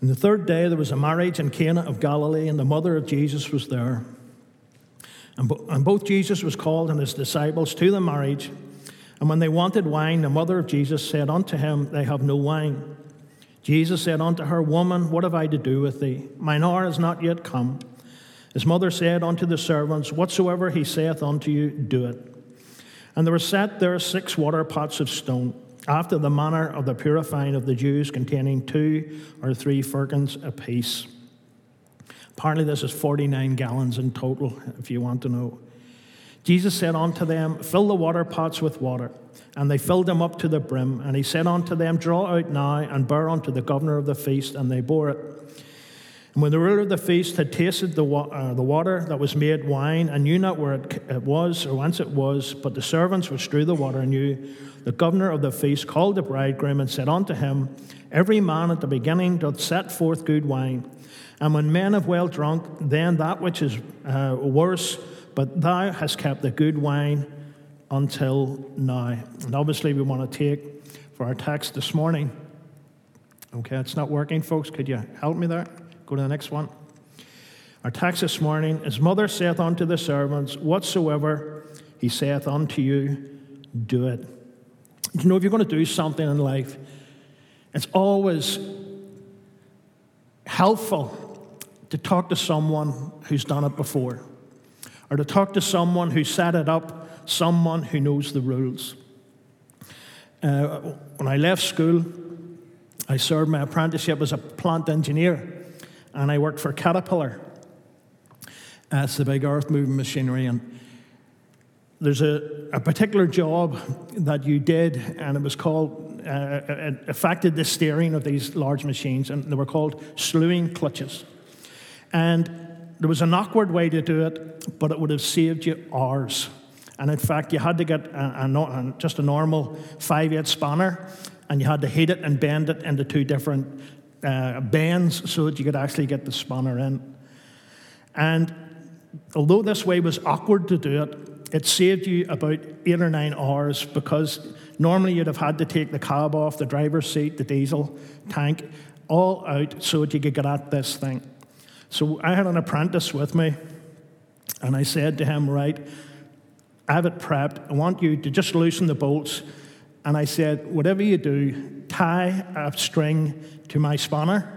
And the third day, there was a marriage in Cana of Galilee, and the mother of Jesus was there. And, bo- and both Jesus was called and his disciples to the marriage. And when they wanted wine, the mother of Jesus said unto him, They have no wine. Jesus said unto her, Woman, what have I to do with thee? Mine hour is not yet come. His mother said unto the servants, Whatsoever he saith unto you, do it. And there were set there six water pots of stone, after the manner of the purifying of the Jews, containing two or three firkins apiece. Apparently, this is 49 gallons in total, if you want to know. Jesus said unto them, Fill the water pots with water. And they filled them up to the brim. And he said unto them, Draw out now and bear unto the governor of the feast. And they bore it. And when the ruler of the feast had tasted the, wa- uh, the water that was made wine, and knew not where it, it was or whence it was, but the servants which drew the water knew, the governor of the feast called the bridegroom and said unto him, Every man at the beginning doth set forth good wine. And when men have well drunk, then that which is uh, worse, but thou hast kept the good wine until now. And obviously, we want to take for our text this morning. Okay, it's not working, folks. Could you help me there? Go to the next one. Our text this morning His mother saith unto the servants, Whatsoever he saith unto you, do it. You know, if you're going to do something in life, it's always helpful to talk to someone who's done it before, or to talk to someone who set it up, someone who knows the rules. Uh, when I left school, I served my apprenticeship as a plant engineer, and I worked for Caterpillar. That's the big earth moving machinery. And there's a, a particular job that you did, and it was called, uh, it affected the steering of these large machines, and they were called slewing clutches. And there was an awkward way to do it, but it would have saved you hours. And in fact, you had to get a, a, a, just a normal 5 8 spanner, and you had to heat it and bend it into two different uh, bends so that you could actually get the spanner in. And although this way was awkward to do it, it saved you about eight or nine hours because normally you'd have had to take the cab off, the driver's seat, the diesel tank, all out so that you could get at this thing. So I had an apprentice with me, and I said to him, Right, I have it prepped. I want you to just loosen the bolts. And I said, Whatever you do, tie a string to my spanner,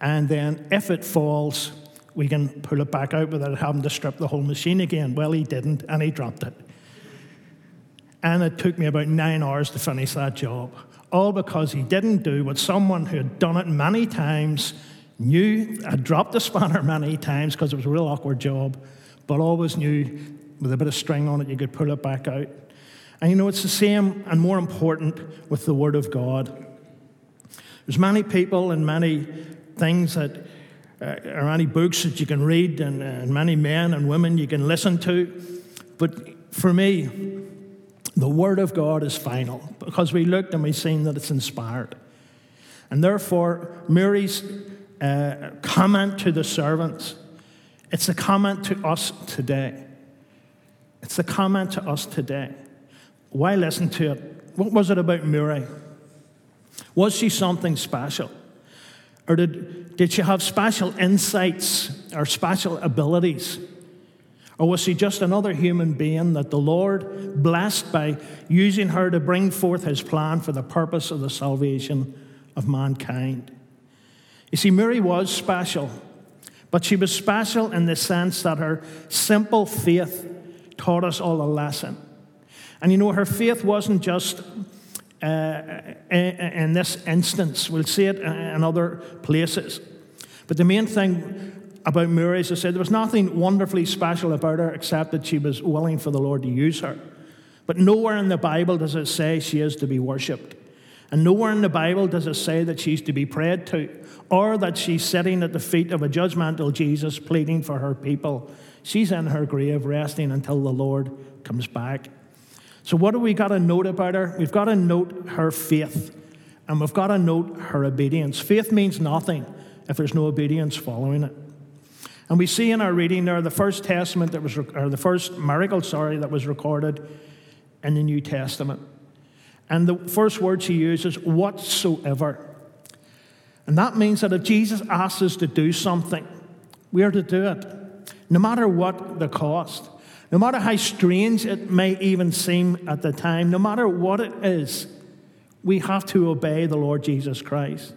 and then if it falls, we can pull it back out without having to strip the whole machine again. Well, he didn't, and he dropped it. And it took me about nine hours to finish that job, all because he didn't do what someone who had done it many times knew. I dropped the spanner many times because it was a real awkward job, but always knew with a bit of string on it you could pull it back out. And you know, it's the same and more important with the Word of God. There's many people and many things that uh, or any books that you can read and, and many men and women you can listen to. But for me, the Word of God is final because we looked and we've seen that it's inspired. And therefore, Mary's uh, comment to the servants, it's a comment to us today. It's a comment to us today. Why listen to it? What was it about Mary? Was she something special? Or did, did she have special insights or special abilities? Or was she just another human being that the Lord blessed by using her to bring forth his plan for the purpose of the salvation of mankind? You see, Mary was special, but she was special in the sense that her simple faith taught us all a lesson. And you know, her faith wasn't just uh, in this instance. We'll see it in other places. But the main thing about Mary, as I said, there was nothing wonderfully special about her except that she was willing for the Lord to use her. But nowhere in the Bible does it say she is to be worshipped. And nowhere in the Bible does it say that she's to be prayed to or that she's sitting at the feet of a judgmental Jesus pleading for her people. She's in her grave resting until the Lord comes back. So, what do we got to note about her? We've got to note her faith, and we've got to note her obedience. Faith means nothing if there's no obedience following it. And we see in our reading there the first testament that was, or the first miracle, sorry, that was recorded in the New Testament. And the first word she uses, whatsoever. And that means that if Jesus asks us to do something, we are to do it, no matter what the cost, no matter how strange it may even seem at the time, no matter what it is, we have to obey the Lord Jesus Christ.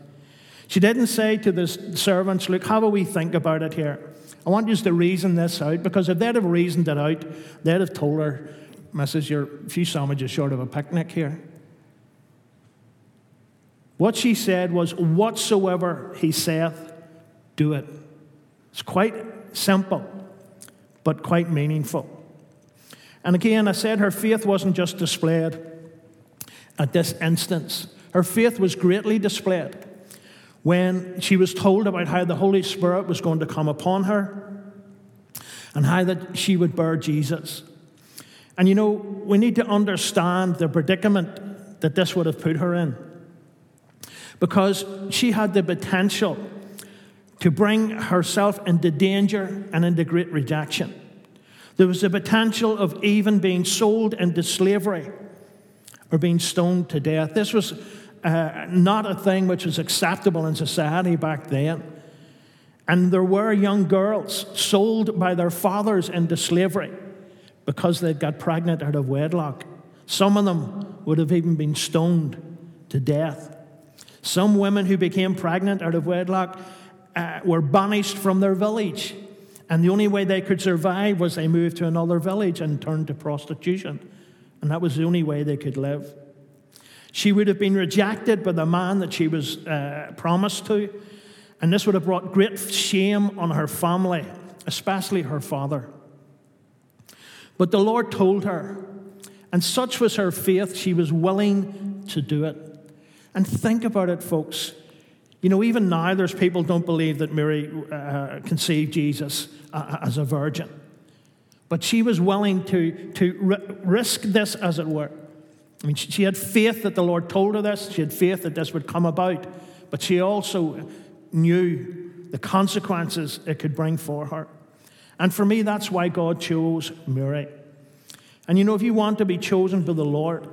She didn't say to the servants, Look, how will we think about it here? I want you to reason this out because if they'd have reasoned it out, they'd have told her, Mrs., you're a few sandwiches short of a picnic here. What she said was, Whatsoever he saith, do it. It's quite simple, but quite meaningful. And again, I said her faith wasn't just displayed at this instance, her faith was greatly displayed when she was told about how the Holy Spirit was going to come upon her and how that she would bear Jesus. And you know, we need to understand the predicament that this would have put her in because she had the potential to bring herself into danger and into great rejection. There was the potential of even being sold into slavery or being stoned to death. This was uh, not a thing which was acceptable in society back then. And there were young girls sold by their fathers into slavery because they'd got pregnant out of wedlock. Some of them would have even been stoned to death. Some women who became pregnant out of wedlock uh, were banished from their village. And the only way they could survive was they moved to another village and turned to prostitution. And that was the only way they could live. She would have been rejected by the man that she was uh, promised to. And this would have brought great shame on her family, especially her father. But the Lord told her, and such was her faith, she was willing to do it. And think about it, folks. You know, even now, there's people don't believe that Mary uh, conceived Jesus uh, as a virgin. But she was willing to, to risk this, as it were. I mean, she had faith that the Lord told her this. She had faith that this would come about. But she also knew the consequences it could bring for her. And for me, that's why God chose Mary. And you know, if you want to be chosen by the Lord,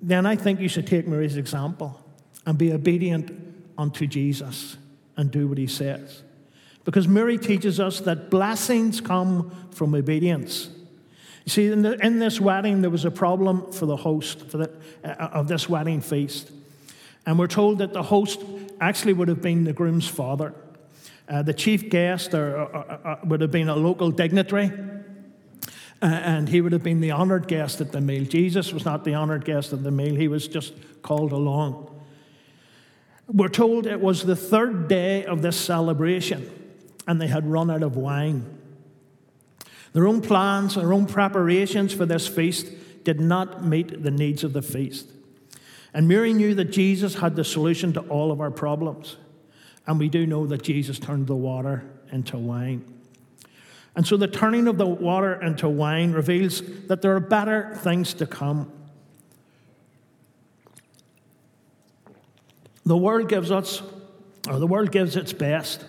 then I think you should take Mary's example and be obedient unto Jesus and do what he says. Because Mary teaches us that blessings come from obedience. You see, in, the, in this wedding, there was a problem for the host for the, uh, of this wedding feast. And we're told that the host actually would have been the groom's father. Uh, the chief guest or, or, or, would have been a local dignitary uh, and he would have been the honored guest at the meal. Jesus was not the honored guest at the meal, he was just called along. We're told it was the third day of this celebration, and they had run out of wine. Their own plans, their own preparations for this feast did not meet the needs of the feast. And Mary knew that Jesus had the solution to all of our problems. And we do know that Jesus turned the water into wine. And so the turning of the water into wine reveals that there are better things to come. The world gives us, or the world gives its best.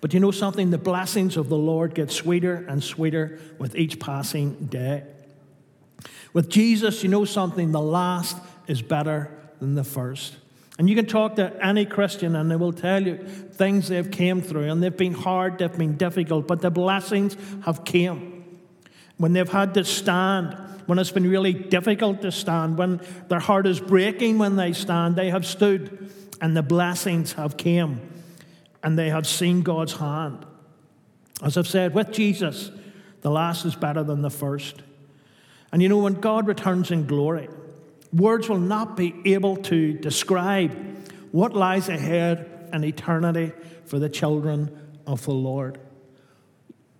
But you know something? The blessings of the Lord get sweeter and sweeter with each passing day. With Jesus, you know something? The last is better than the first. And you can talk to any Christian and they will tell you things they've came through and they've been hard, they've been difficult, but the blessings have came. When they've had to stand, when it's been really difficult to stand, when their heart is breaking when they stand, they have stood and the blessings have came and they have seen God's hand. As I've said, with Jesus, the last is better than the first. And you know, when God returns in glory, Words will not be able to describe what lies ahead in eternity for the children of the Lord.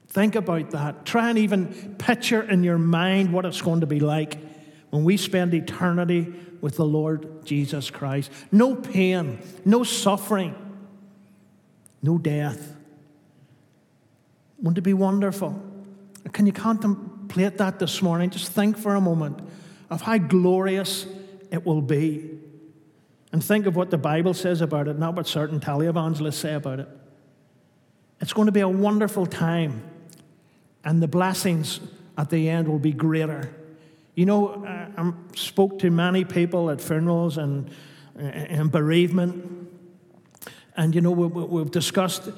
Think about that. Try and even picture in your mind what it's going to be like when we spend eternity with the Lord Jesus Christ. No pain, no suffering, no death. Wouldn't it be wonderful? Can you contemplate that this morning? Just think for a moment of how glorious it will be. And think of what the Bible says about it, not what certain televangelists say about it. It's going to be a wonderful time, and the blessings at the end will be greater. You know, I spoke to many people at funerals and, and bereavement, And you know, we, we, we've discussed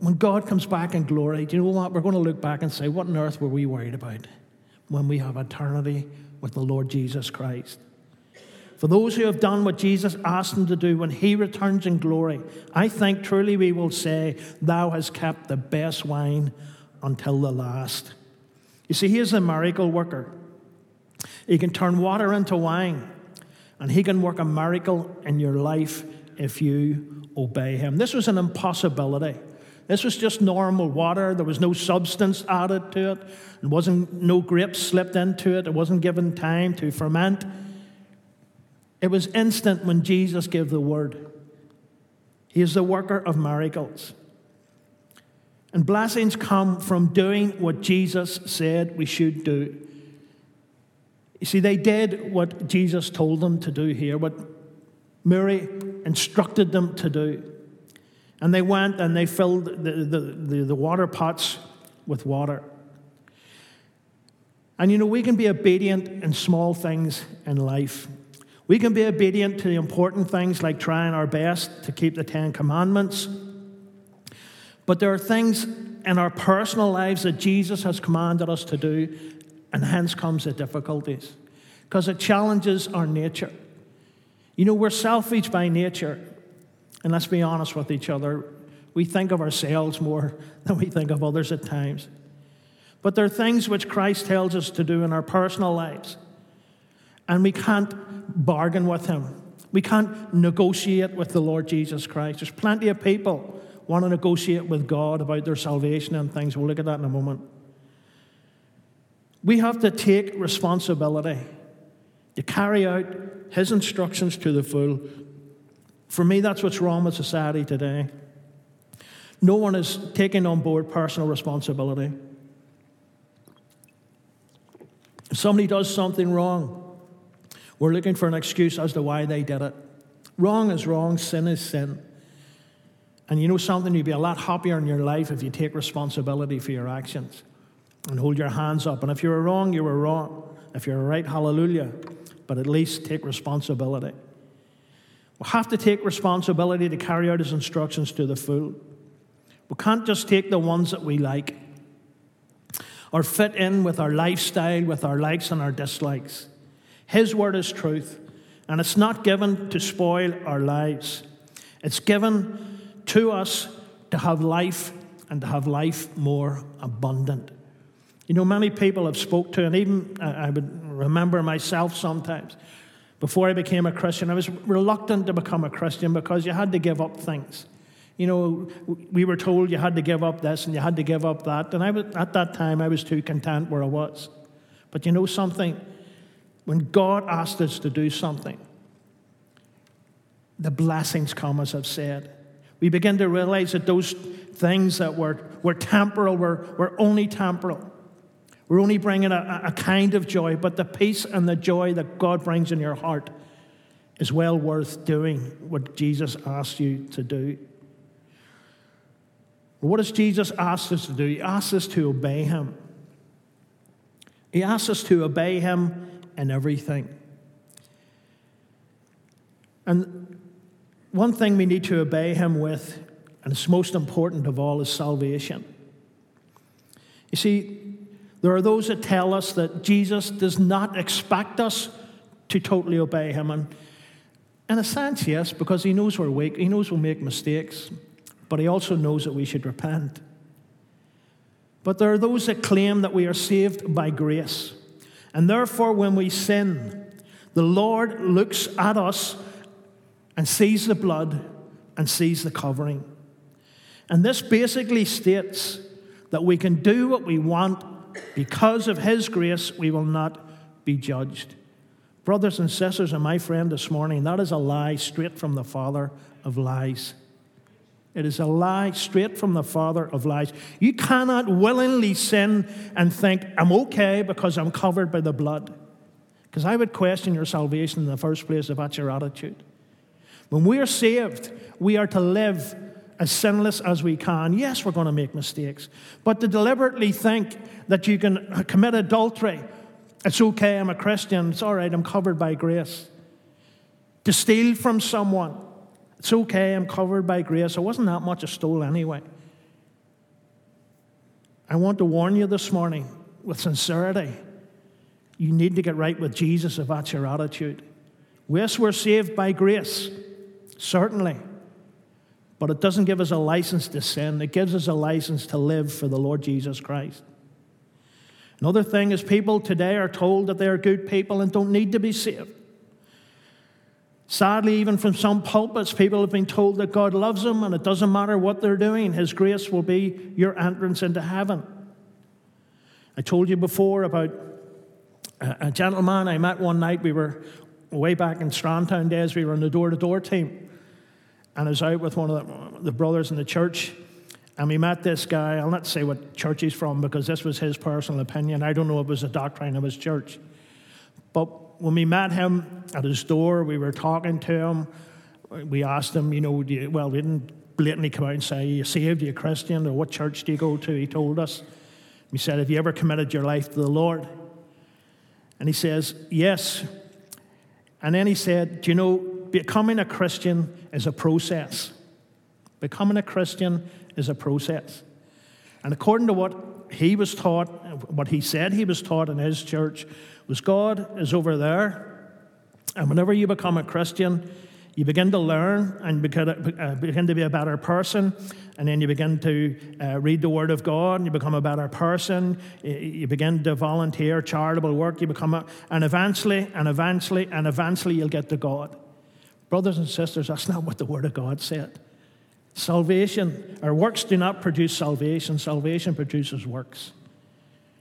when God comes back in glory, do you know what? We're going to look back and say, what on earth were we worried about when we have eternity with the Lord Jesus Christ? For those who have done what Jesus asked them to do when he returns in glory, I think truly we will say, Thou hast kept the best wine until the last. You see, he is a miracle worker. He can turn water into wine, and he can work a miracle in your life if you obey him. This was an impossibility. This was just normal water. There was no substance added to it. It wasn't no grapes slipped into it. It wasn't given time to ferment. It was instant when Jesus gave the word. He is the worker of miracles. And blessings come from doing what Jesus said we should do. You see, they did what Jesus told them to do here, what Mary instructed them to do. And they went and they filled the, the, the, the water pots with water. And you know, we can be obedient in small things in life. We can be obedient to the important things like trying our best to keep the Ten Commandments. But there are things in our personal lives that Jesus has commanded us to do, and hence comes the difficulties because it challenges our nature. You know, we're selfish by nature. And let's be honest with each other. We think of ourselves more than we think of others at times. But there are things which Christ tells us to do in our personal lives. And we can't bargain with Him. We can't negotiate with the Lord Jesus Christ. There's plenty of people want to negotiate with God about their salvation and things. We'll look at that in a moment. We have to take responsibility to carry out His instructions to the full for me, that's what's wrong with society today. No one is taking on board personal responsibility. If somebody does something wrong, we're looking for an excuse as to why they did it. Wrong is wrong, sin is sin. And you know something, you'd be a lot happier in your life if you take responsibility for your actions and hold your hands up. And if you were wrong, you were wrong. If you're right, hallelujah. But at least take responsibility. We have to take responsibility to carry out his instructions to the full. We can't just take the ones that we like or fit in with our lifestyle, with our likes and our dislikes. His word is truth, and it's not given to spoil our lives. It's given to us to have life and to have life more abundant. You know, many people have spoke to, and even uh, I would remember myself sometimes, before I became a Christian, I was reluctant to become a Christian because you had to give up things. You know, we were told you had to give up this and you had to give up that. And I was, at that time, I was too content where I was. But you know something? When God asked us to do something, the blessings come, as I've said. We begin to realize that those things that were, were temporal were, were only temporal. We're only bringing a, a kind of joy, but the peace and the joy that God brings in your heart is well worth doing what Jesus asked you to do. What does Jesus ask us to do? He asks us to obey Him. He asks us to obey Him in everything. And one thing we need to obey Him with, and it's most important of all, is salvation. You see, there are those that tell us that Jesus does not expect us to totally obey him. And in a sense, yes, because he knows we're weak, he knows we'll make mistakes, but he also knows that we should repent. But there are those that claim that we are saved by grace. And therefore, when we sin, the Lord looks at us and sees the blood and sees the covering. And this basically states that we can do what we want because of His grace, we will not be judged. Brothers and sisters, and my friend this morning, that is a lie straight from the Father of lies. It is a lie straight from the Father of lies. You cannot willingly sin and think, I'm okay because I'm covered by the blood. Because I would question your salvation in the first place if that's your attitude. When we are saved, we are to live as sinless as we can. Yes, we're going to make mistakes, but to deliberately think that you can commit adultery, it's okay, I'm a Christian, it's all right, I'm covered by grace. To steal from someone, It's okay, I'm covered by grace. I wasn't that much a stole anyway. I want to warn you this morning with sincerity. You need to get right with Jesus if that's your attitude. Yes, we're saved by grace, certainly. But it doesn't give us a license to sin, it gives us a license to live for the Lord Jesus Christ. Another thing is, people today are told that they're good people and don't need to be saved. Sadly, even from some pulpits, people have been told that God loves them and it doesn't matter what they're doing, His grace will be your entrance into heaven. I told you before about a gentleman I met one night. We were way back in Strandtown days, we were on the door to door team. And I was out with one of the, the brothers in the church, and we met this guy. I'll not say what church he's from because this was his personal opinion. I don't know if it was a doctrine of his church. But when we met him at his door, we were talking to him. We asked him, you know, you, well, we didn't blatantly come out and say, Are you saved? Are you a Christian? Or what church do you go to? He told us. We said, Have you ever committed your life to the Lord? And he says, Yes. And then he said, Do you know, becoming a Christian is a process. Becoming a Christian is a process. And according to what he was taught, what he said he was taught in his church, was God is over there. And whenever you become a Christian, you begin to learn and uh, begin to be a better person. And then you begin to uh, read the Word of God and you become a better person. You begin to volunteer charitable work. You become a, and eventually, and eventually, and eventually you'll get to God. Brothers and sisters, that's not what the Word of God said. Salvation, our works do not produce salvation, salvation produces works.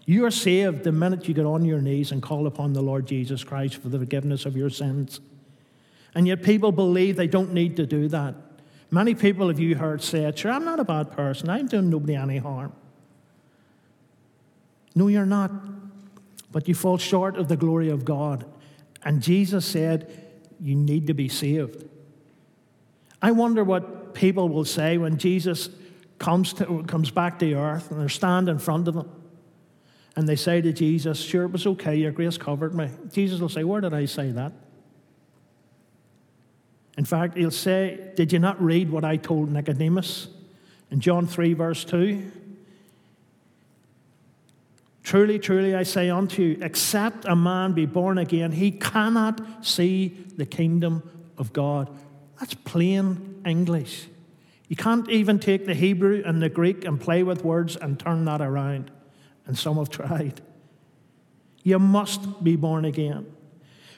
You are saved the minute you get on your knees and call upon the Lord Jesus Christ for the forgiveness of your sins. And yet people believe they don't need to do that. Many people have you heard say, Sure, I'm not a bad person. I'm doing nobody any harm. No, you're not. But you fall short of the glory of God. And Jesus said, You need to be saved. I wonder what people will say when Jesus comes, to, comes back to earth and they're standing in front of them. And they say to Jesus, Sure, it was okay, your grace covered me. Jesus will say, Where did I say that? In fact, he'll say, Did you not read what I told Nicodemus in John 3, verse 2? Truly, truly, I say unto you, except a man be born again, he cannot see the kingdom of God. That's plain English. You can't even take the Hebrew and the Greek and play with words and turn that around. And some have tried. You must be born again.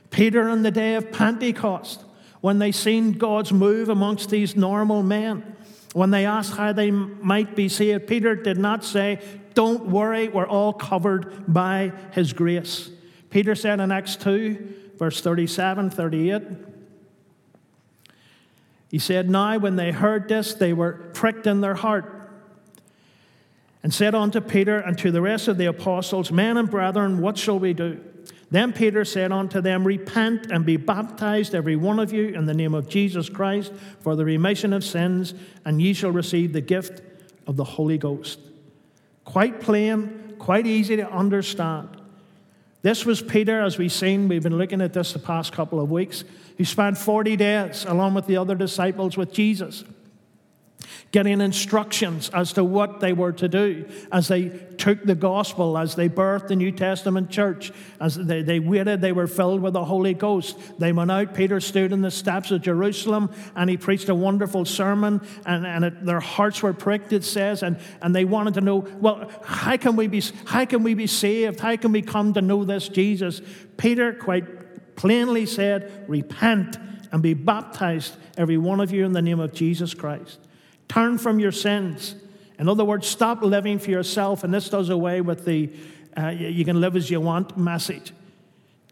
Peter on the day of Pentecost when they seen God's move amongst these normal men, when they asked how they might be saved, Peter did not say, Don't worry, we're all covered by his grace. Peter said in Acts 2, verse 37, 38, he said, Now when they heard this, they were pricked in their heart and said unto Peter and to the rest of the apostles, Men and brethren, what shall we do? Then Peter said unto them, Repent and be baptized, every one of you, in the name of Jesus Christ, for the remission of sins, and ye shall receive the gift of the Holy Ghost. Quite plain, quite easy to understand. This was Peter, as we've seen, we've been looking at this the past couple of weeks, who spent 40 days along with the other disciples with Jesus getting instructions as to what they were to do as they took the gospel, as they birthed the New Testament church, as they, they waited, they were filled with the Holy Ghost. They went out, Peter stood in the steps of Jerusalem, and he preached a wonderful sermon, and, and it, their hearts were pricked, it says, and, and they wanted to know, well, how can, we be, how can we be saved? How can we come to know this Jesus? Peter quite plainly said, repent and be baptized, every one of you, in the name of Jesus Christ. Turn from your sins. In other words, stop living for yourself, and this does away with the uh, you can live as you want message.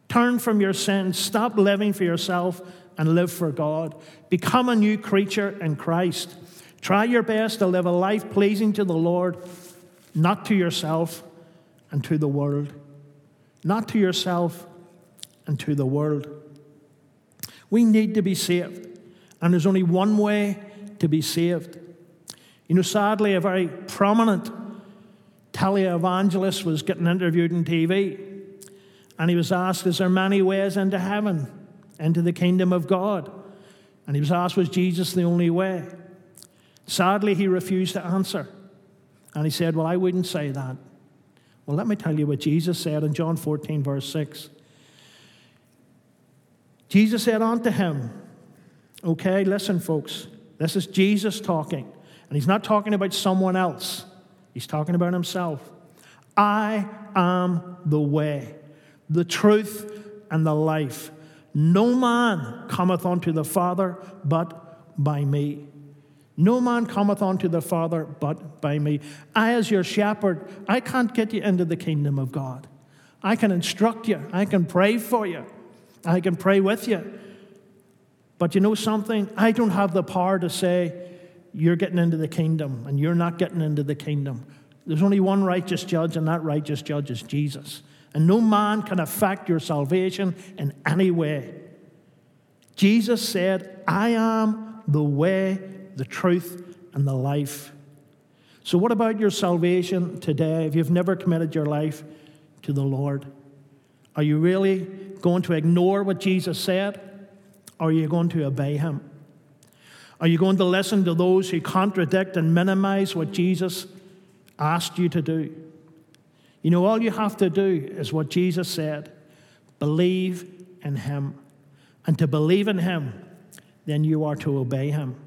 Turn from your sins, stop living for yourself, and live for God. Become a new creature in Christ. Try your best to live a life pleasing to the Lord, not to yourself and to the world. Not to yourself and to the world. We need to be saved, and there's only one way to be saved. You know, sadly, a very prominent televangelist was getting interviewed on TV, and he was asked, Is there many ways into heaven, into the kingdom of God? And he was asked, Was Jesus the only way? Sadly, he refused to answer. And he said, Well, I wouldn't say that. Well, let me tell you what Jesus said in John 14, verse 6. Jesus said unto him, Okay, listen, folks. This is Jesus talking. And he's not talking about someone else, he's talking about himself. I am the way, the truth, and the life. No man cometh unto the Father but by me. No man cometh unto the Father but by me. I, as your shepherd, I can't get you into the kingdom of God. I can instruct you, I can pray for you, I can pray with you. But you know something? I don't have the power to say, you're getting into the kingdom and you're not getting into the kingdom. There's only one righteous judge, and that righteous judge is Jesus. And no man can affect your salvation in any way. Jesus said, I am the way, the truth, and the life. So, what about your salvation today if you've never committed your life to the Lord? Are you really going to ignore what Jesus said? Or are you going to obey him? Are you going to listen to those who contradict and minimize what Jesus asked you to do? You know, all you have to do is what Jesus said believe in him. And to believe in him, then you are to obey him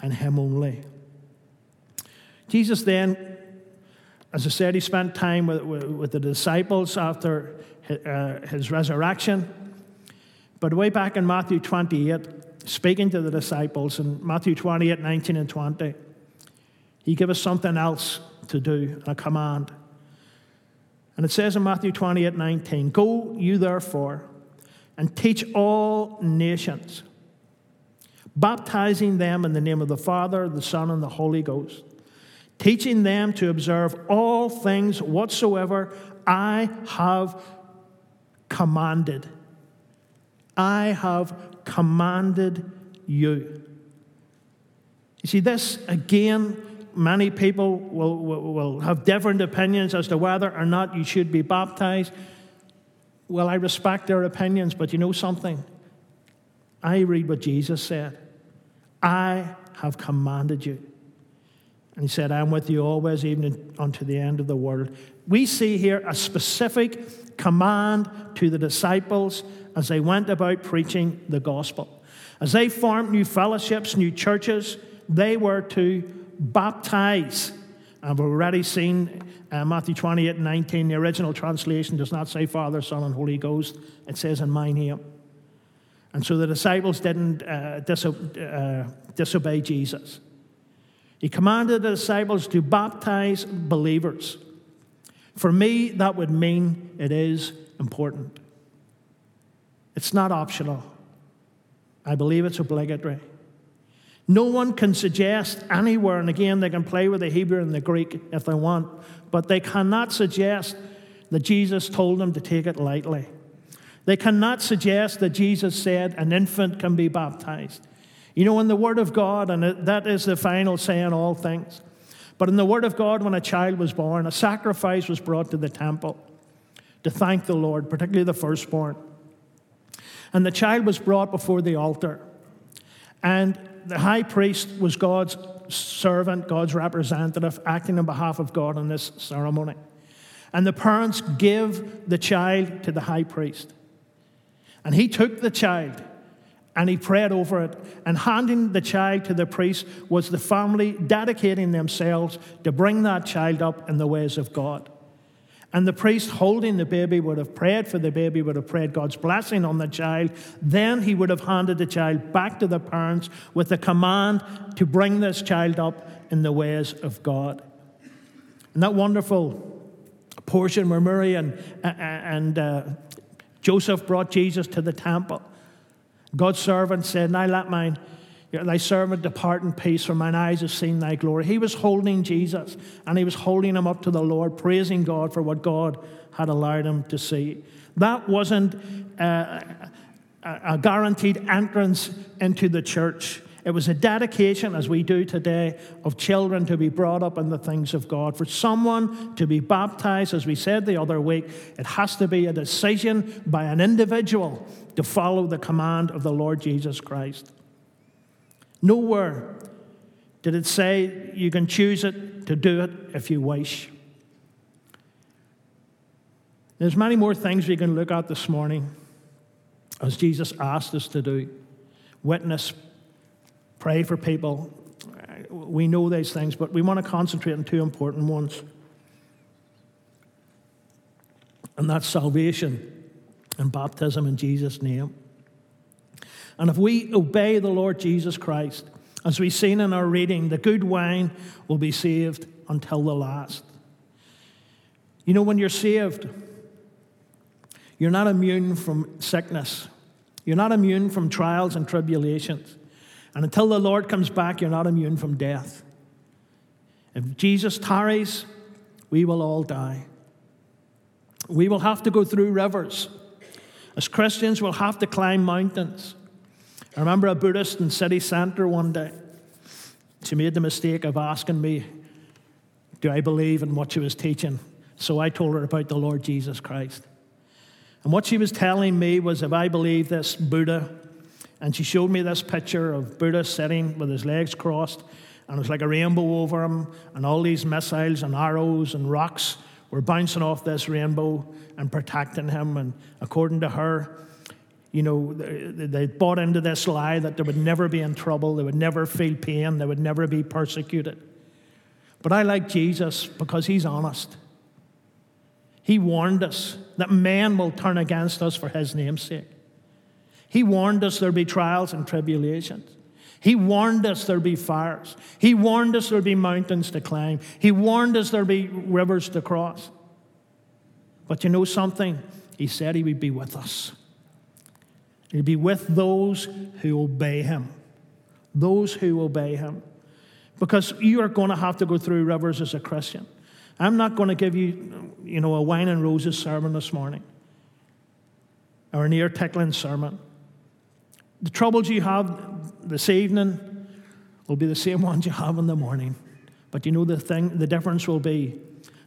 and him only. Jesus then, as I said, he spent time with, with, with the disciples after his, uh, his resurrection. But way back in Matthew 28, speaking to the disciples in Matthew 28 19 and 20, he gave us something else to do, a command. And it says in Matthew 28 19, Go you therefore and teach all nations, baptizing them in the name of the Father, the Son, and the Holy Ghost, teaching them to observe all things whatsoever I have commanded. I have commanded you. You see, this again, many people will, will, will have different opinions as to whether or not you should be baptized. Well, I respect their opinions, but you know something? I read what Jesus said I have commanded you. And he said, I'm with you always, even unto the end of the world. We see here a specific command to the disciples as they went about preaching the gospel. As they formed new fellowships, new churches, they were to baptize. And we've already seen uh, Matthew 28 and 19. The original translation does not say Father, Son, and Holy Ghost, it says in my name. And so the disciples didn't uh, diso- uh, disobey Jesus. He commanded the disciples to baptize believers. For me, that would mean it is important. It's not optional. I believe it's obligatory. No one can suggest anywhere, and again, they can play with the Hebrew and the Greek if they want, but they cannot suggest that Jesus told them to take it lightly. They cannot suggest that Jesus said an infant can be baptized. You know, in the Word of God, and that is the final say in all things, but in the Word of God, when a child was born, a sacrifice was brought to the temple to thank the Lord, particularly the firstborn. And the child was brought before the altar. And the high priest was God's servant, God's representative, acting on behalf of God in this ceremony. And the parents give the child to the high priest. And he took the child and he prayed over it. And handing the child to the priest was the family dedicating themselves to bring that child up in the ways of God. And the priest holding the baby would have prayed for the baby, would have prayed God's blessing on the child. Then he would have handed the child back to the parents with the command to bring this child up in the ways of God. And that wonderful portion where Mary and, and uh, Joseph brought Jesus to the temple. God's servant said, Now let mine Thy servant depart in peace, for mine eyes have seen thy glory. He was holding Jesus, and he was holding him up to the Lord, praising God for what God had allowed him to see. That wasn't uh, a guaranteed entrance into the church. It was a dedication, as we do today, of children to be brought up in the things of God. For someone to be baptized, as we said the other week, it has to be a decision by an individual to follow the command of the Lord Jesus Christ. Nowhere did it say you can choose it to do it if you wish. There's many more things we can look at this morning as Jesus asked us to do. Witness, pray for people. We know these things, but we want to concentrate on two important ones. And that's salvation and baptism in Jesus' name. And if we obey the Lord Jesus Christ, as we've seen in our reading, the good wine will be saved until the last. You know, when you're saved, you're not immune from sickness. You're not immune from trials and tribulations. And until the Lord comes back, you're not immune from death. If Jesus tarries, we will all die. We will have to go through rivers. As Christians, we'll have to climb mountains. I remember a Buddhist in city centre one day. She made the mistake of asking me, Do I believe in what she was teaching? So I told her about the Lord Jesus Christ. And what she was telling me was if I believe this Buddha, and she showed me this picture of Buddha sitting with his legs crossed, and it was like a rainbow over him, and all these missiles and arrows and rocks were bouncing off this rainbow and protecting him. And according to her, you know, they bought into this lie that they would never be in trouble, they would never feel pain, they would never be persecuted. But I like Jesus because he's honest. He warned us that men will turn against us for his name's sake. He warned us there'd be trials and tribulations. He warned us there'd be fires. He warned us there'd be mountains to climb. He warned us there'd be rivers to cross. But you know something? He said he would be with us. He'd be with those who obey him. Those who obey him. Because you are going to have to go through rivers as a Christian. I'm not going to give you, you know, a wine and roses sermon this morning or an ear tickling sermon. The troubles you have this evening will be the same ones you have in the morning. But you know the thing, the difference will be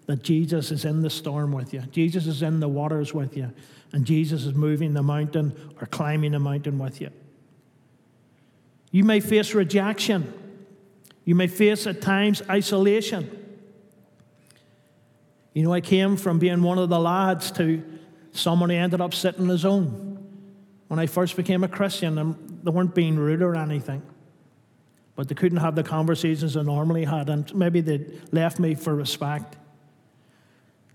that Jesus is in the storm with you. Jesus is in the waters with you. And Jesus is moving the mountain or climbing the mountain with you. You may face rejection. You may face at times isolation. You know, I came from being one of the lads to someone who ended up sitting his own when I first became a Christian. And they weren't being rude or anything, but they couldn't have the conversations they normally had, and maybe they left me for respect.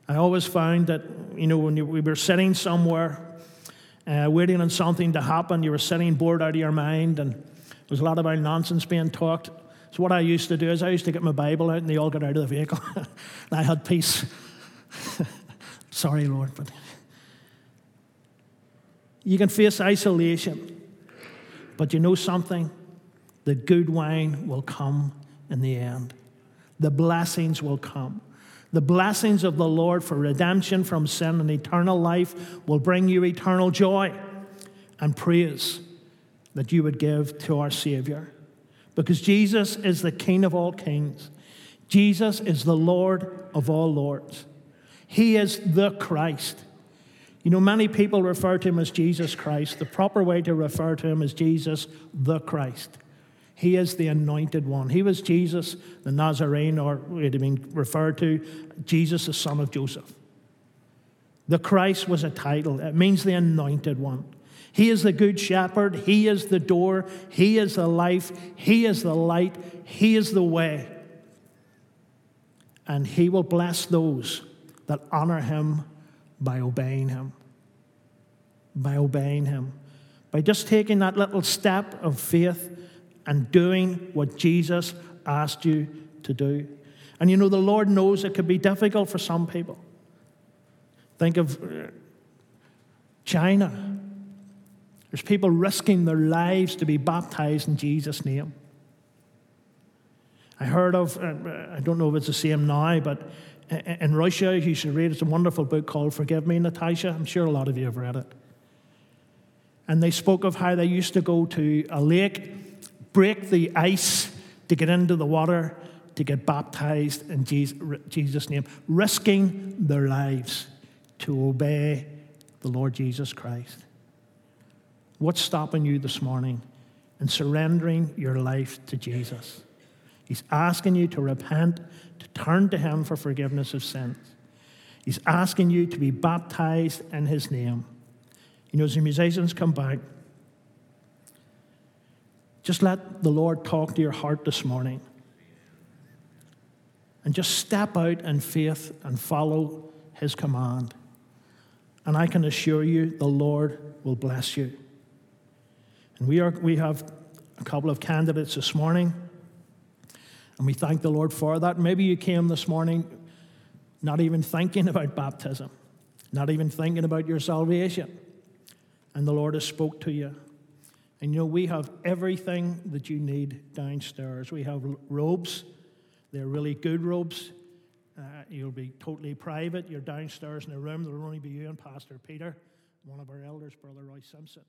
I always found that, you know, when you, we were sitting somewhere, uh, waiting on something to happen, you were sitting bored out of your mind, and there was a lot about nonsense being talked. So what I used to do is I used to get my Bible out, and they all got out of the vehicle, and I had peace. Sorry, Lord, but you can face isolation. But you know something? The good wine will come in the end. The blessings will come. The blessings of the Lord for redemption from sin and eternal life will bring you eternal joy and praise that you would give to our Savior. Because Jesus is the King of all kings, Jesus is the Lord of all lords. He is the Christ. You know, many people refer to him as Jesus Christ. The proper way to refer to him is Jesus the Christ. He is the anointed one. He was Jesus the Nazarene, or it had been referred to Jesus, the son of Joseph. The Christ was a title, it means the anointed one. He is the good shepherd. He is the door. He is the life. He is the light. He is the way. And He will bless those that honor him by obeying him. By obeying him. By just taking that little step of faith and doing what Jesus asked you to do. And you know, the Lord knows it could be difficult for some people. Think of uh, China. There's people risking their lives to be baptized in Jesus' name. I heard of, uh, I don't know if it's the same now, but in Russia, you should read. It's a wonderful book called Forgive Me, Natasha. I'm sure a lot of you have read it. And they spoke of how they used to go to a lake, break the ice to get into the water to get baptized in Jesus' name, risking their lives to obey the Lord Jesus Christ. What's stopping you this morning in surrendering your life to Jesus. He's asking you to repent, to turn to Him for forgiveness of sins. He's asking you to be baptized in His name. You know, as the musicians come back, just let the Lord talk to your heart this morning. And just step out in faith and follow His command. And I can assure you, the Lord will bless you. And we, are, we have a couple of candidates this morning, and we thank the Lord for that. Maybe you came this morning not even thinking about baptism, not even thinking about your salvation, and the Lord has spoke to you. And you know, we have everything that you need downstairs. We have robes, they're really good robes. Uh, you'll be totally private. You're downstairs in a room. There'll only be you and Pastor Peter, one of our elders, Brother Roy Simpson.